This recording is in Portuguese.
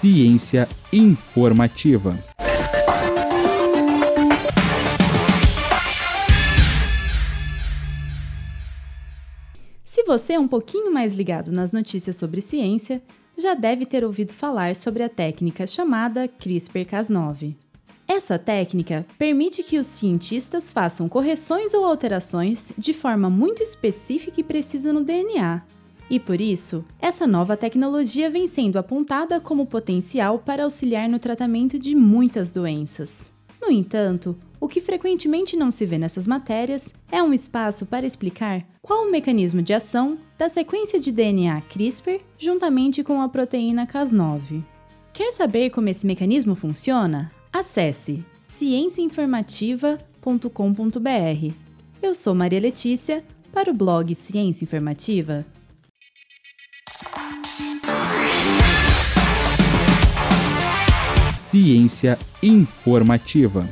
Ciência informativa. Se você é um pouquinho mais ligado nas notícias sobre ciência, já deve ter ouvido falar sobre a técnica chamada CRISPR-Cas9. Essa técnica permite que os cientistas façam correções ou alterações de forma muito específica e precisa no DNA. E por isso, essa nova tecnologia vem sendo apontada como potencial para auxiliar no tratamento de muitas doenças. No entanto, o que frequentemente não se vê nessas matérias é um espaço para explicar qual o mecanismo de ação da sequência de DNA CRISPR juntamente com a proteína Cas9. Quer saber como esse mecanismo funciona? Acesse cienciainformativa.com.br. Eu sou Maria Letícia para o blog Ciência Informativa. Ciência informativa.